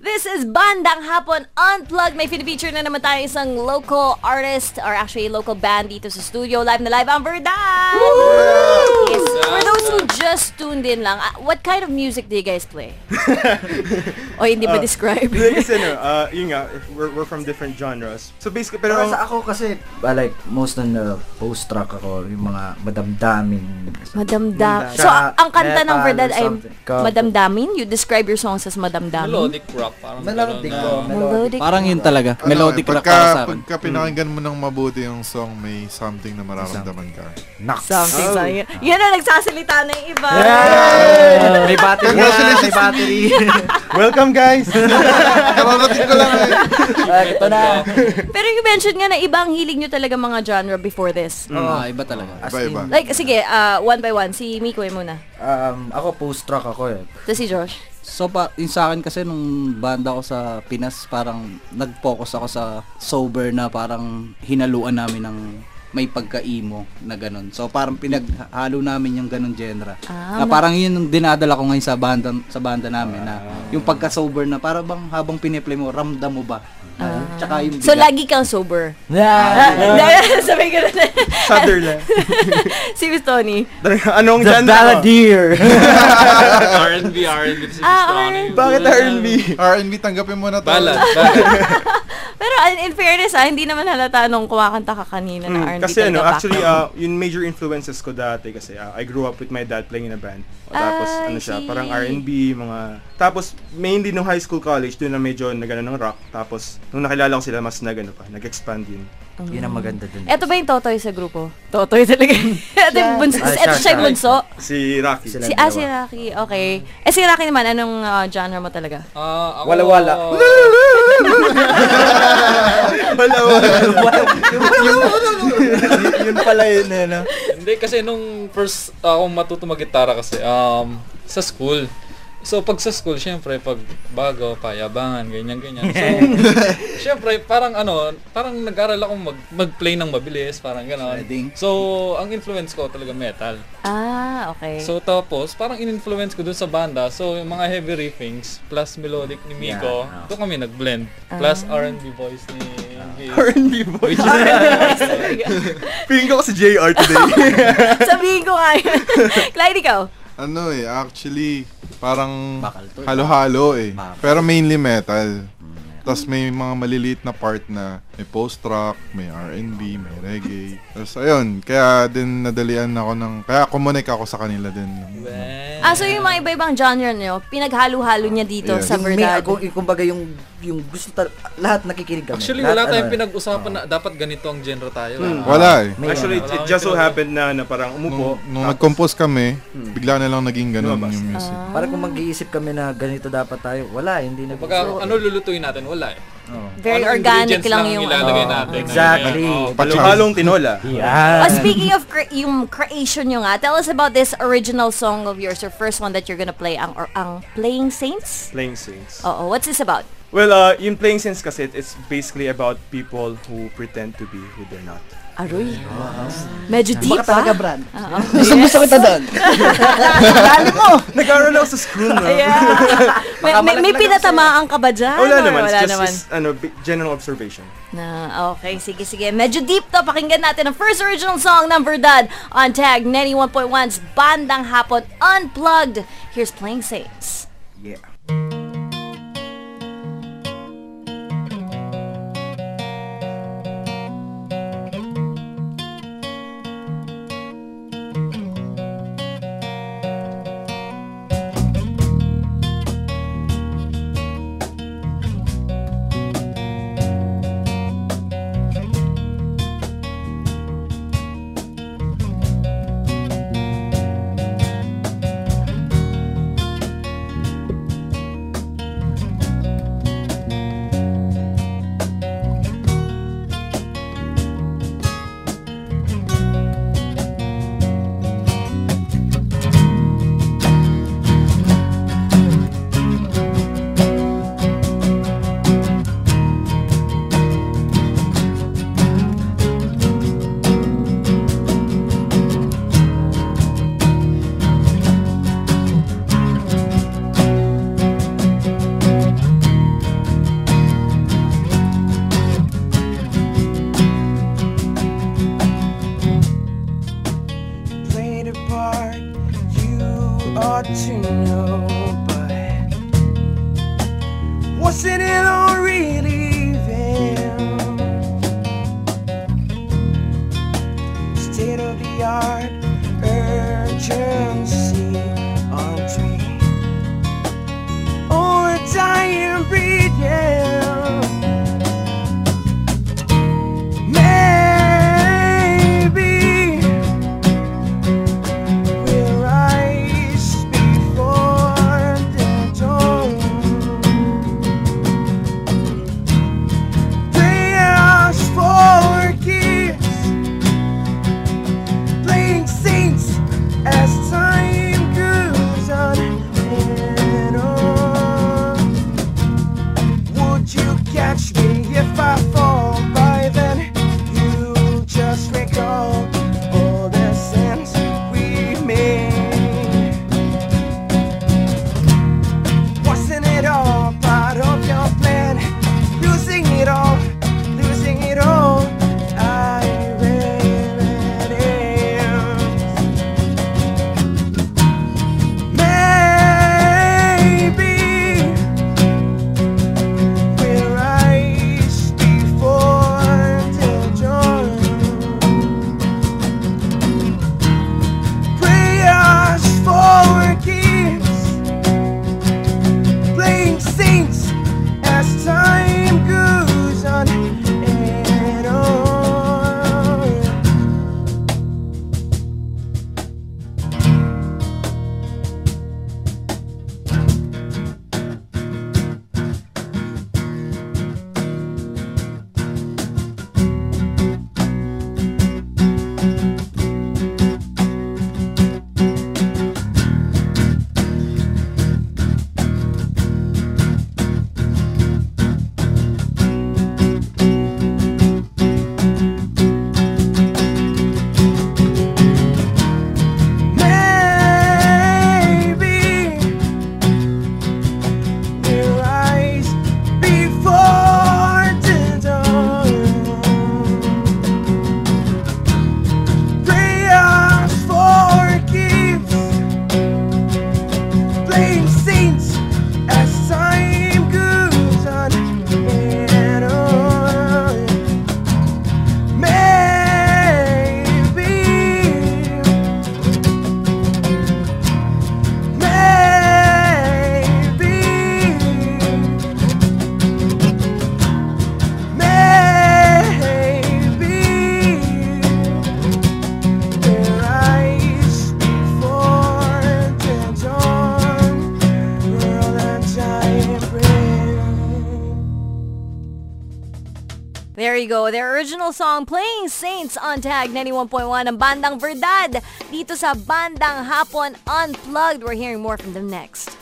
This is Bandang Hapon Unplugged. May feature na naman tayo isang local artist or actually local band dito sa studio. Live na live ang Verdad! Yes. For those who just tuned in lang, uh, what kind of music do you guys play? o hindi ba describe? Hindi kasi no, uh, yun nga, we're, we're from different genres. So basically, pero Pero ang, sa ako kasi, uh, like, most on the post-track ako, yung mga madamdamin. Madamdam. So, ang kanta ng metal Verdad or ay something. Ka- madamdamin? You describe your songs as madamdamin? Melodic rock. Parang Melodic ko, na- melodic. Parang yun talaga. Ano, Melodic eh, rock pagka, para sa akin. Pagka pinakinggan mo ng mabuti yung song, may something na mararamdaman ka. Something, Oh. Yan na, nagsasalita na yung iba. Yeah! May battery na, Congratulations may battery. welcome guys! Kararating ko lang eh. Ah, Ito na. Pero you mentioned nga na iba ang hilig nyo talaga mga genre before this. Ah, iba talaga. As Iba-iba. in, Like, sige, uh, one by one. Si Miko yung muna. um, ako post-track ako eh. Tapos si Josh. So, pa, yung sa akin kasi nung banda ko sa Pinas, parang nag-focus ako sa sober na parang hinaluan namin ng may pagka-emo na ganun. So, parang pinaghalo namin yung ganun genre. Ah, na parang yun yung dinadala ko ngayon sa banda, sa banda namin na Ah. yung pagka-sober na para bang habang piniplay mo, ramdam mo ba? Tsaka yung Ah. So, bigat. lagi kang sober. Yeah! Dahil sabi ko na. Sutherland. si Miss Tony. Anong The genre? Balladeer! R&B, R&B si Ah, Mr. Bakit R&B? R&B, tanggapin mo na to. Ballad. Pero in fairness ah, hindi naman halata nung kumakanta ka kanina na Mm, R&B kasi ano, actually, uh, yung major influences ko dati kasi uh, I grew up with my dad playing in a band. O, tapos Ah, ano siya, see. parang R&B, mga... Tapos mainly nung high school, college, doon na medyo nagano ng rock. Tapos nung nakilala ko sila, mas nagano pa, nag-expand yun. Yun ang maganda dun. Eto ba yung Totoy sa grupo? Totoy talaga. Ito yung bunso. Ah, Ito siya, siya yung siya. bunso. Si Rocky. Sila Si, ah, dalawa. si Rocky. Okay. Eh, si Rocky naman, anong uh, genre mo talaga? Ah, ako, Wala-wala. Wala, wala. yun pala yun eh, no? Hindi, kasi nung first ako matuto mag-gitara kasi, um, sa school. So, pag sa school, syempre, pag bago, payabangan, ganyan, ganyan. So, syempre, parang ano, parang nag-aral ako mag, mag-play ng mabilis, parang gano'n. So, ang influence ko talaga metal. Ah, okay. So, tapos, parang in-influence ko dun sa banda. So, yung mga heavy riffings, plus melodic ni Miko, Yeah. ito kami nag-blend. Plus R&B voice ni. R&B boy. Which is, Feeling ko kasi JR today. Sabihin ko nga yun. Clyde, ikaw? Ano eh, actually, parang Bakal to eh. halo-halo eh. Bakal. Pero mainly metal. Tapos may mga maliliit na part na may post-rock, may R&B, may reggae. Tapos ayun, kaya din nadalian ako ng, kaya kumunik ako sa kanila din. Ah, so yung mga iba-ibang genre nyo, pinaghalo-halo niya dito Yes. sa Yung may, Verdad. kung, kumbaga yung, yung gusto tal- lahat nakikinig kami. Actually, Lahat, wala tayong ano, pinag-usapan na dapat ganito ang genre tayo. Ah. Wala eh. may- Actually, it, it just so happened na, na parang umupo. Nung, nung nag-compose kami, bigla na lang naging ganun Lumabas. yung music. Parang kung mag-iisip kami na ganito dapat tayo, wala, hindi na Pagka, ano lulutuin natin? Wala eh. Oh. Very Anong organic lang ang yung... ilalagay ano. natin. Exactly. Oh, Halo-halong tinola. Yeah. Oh, speaking of cre- yung creation nyo nga, tell us about this original song of yours, your first one that you're gonna play, ang, or, ang Playing Saints? Playing Saints. Oo, what's this about? Well, uh, yung Playing Saints kasi, it's basically about people who pretend to be who they're not. Aroy. Medyo deep, Baka talaga, ah. Brad. Oo. Gusto gusto kita doon. Dali mo. Nag-aaral ako sa school, no? Yeah. may, may, may pinatamaan ka ba dyan? Wala Or naman. Wala It's just naman. is, ano, general observation. Na, okay, sige, sige. Medyo deep to. Pakinggan natin ang first original song ng Verdad on Tag 91.1's Bandang Hapon Unplugged. Here's Playing Saints. Yeah. There you go. Their original song, Playing Saints on Tag 91.1 ng Bandang Verdad. Dito sa Bandang Hapon Unplugged. We're hearing more from them next.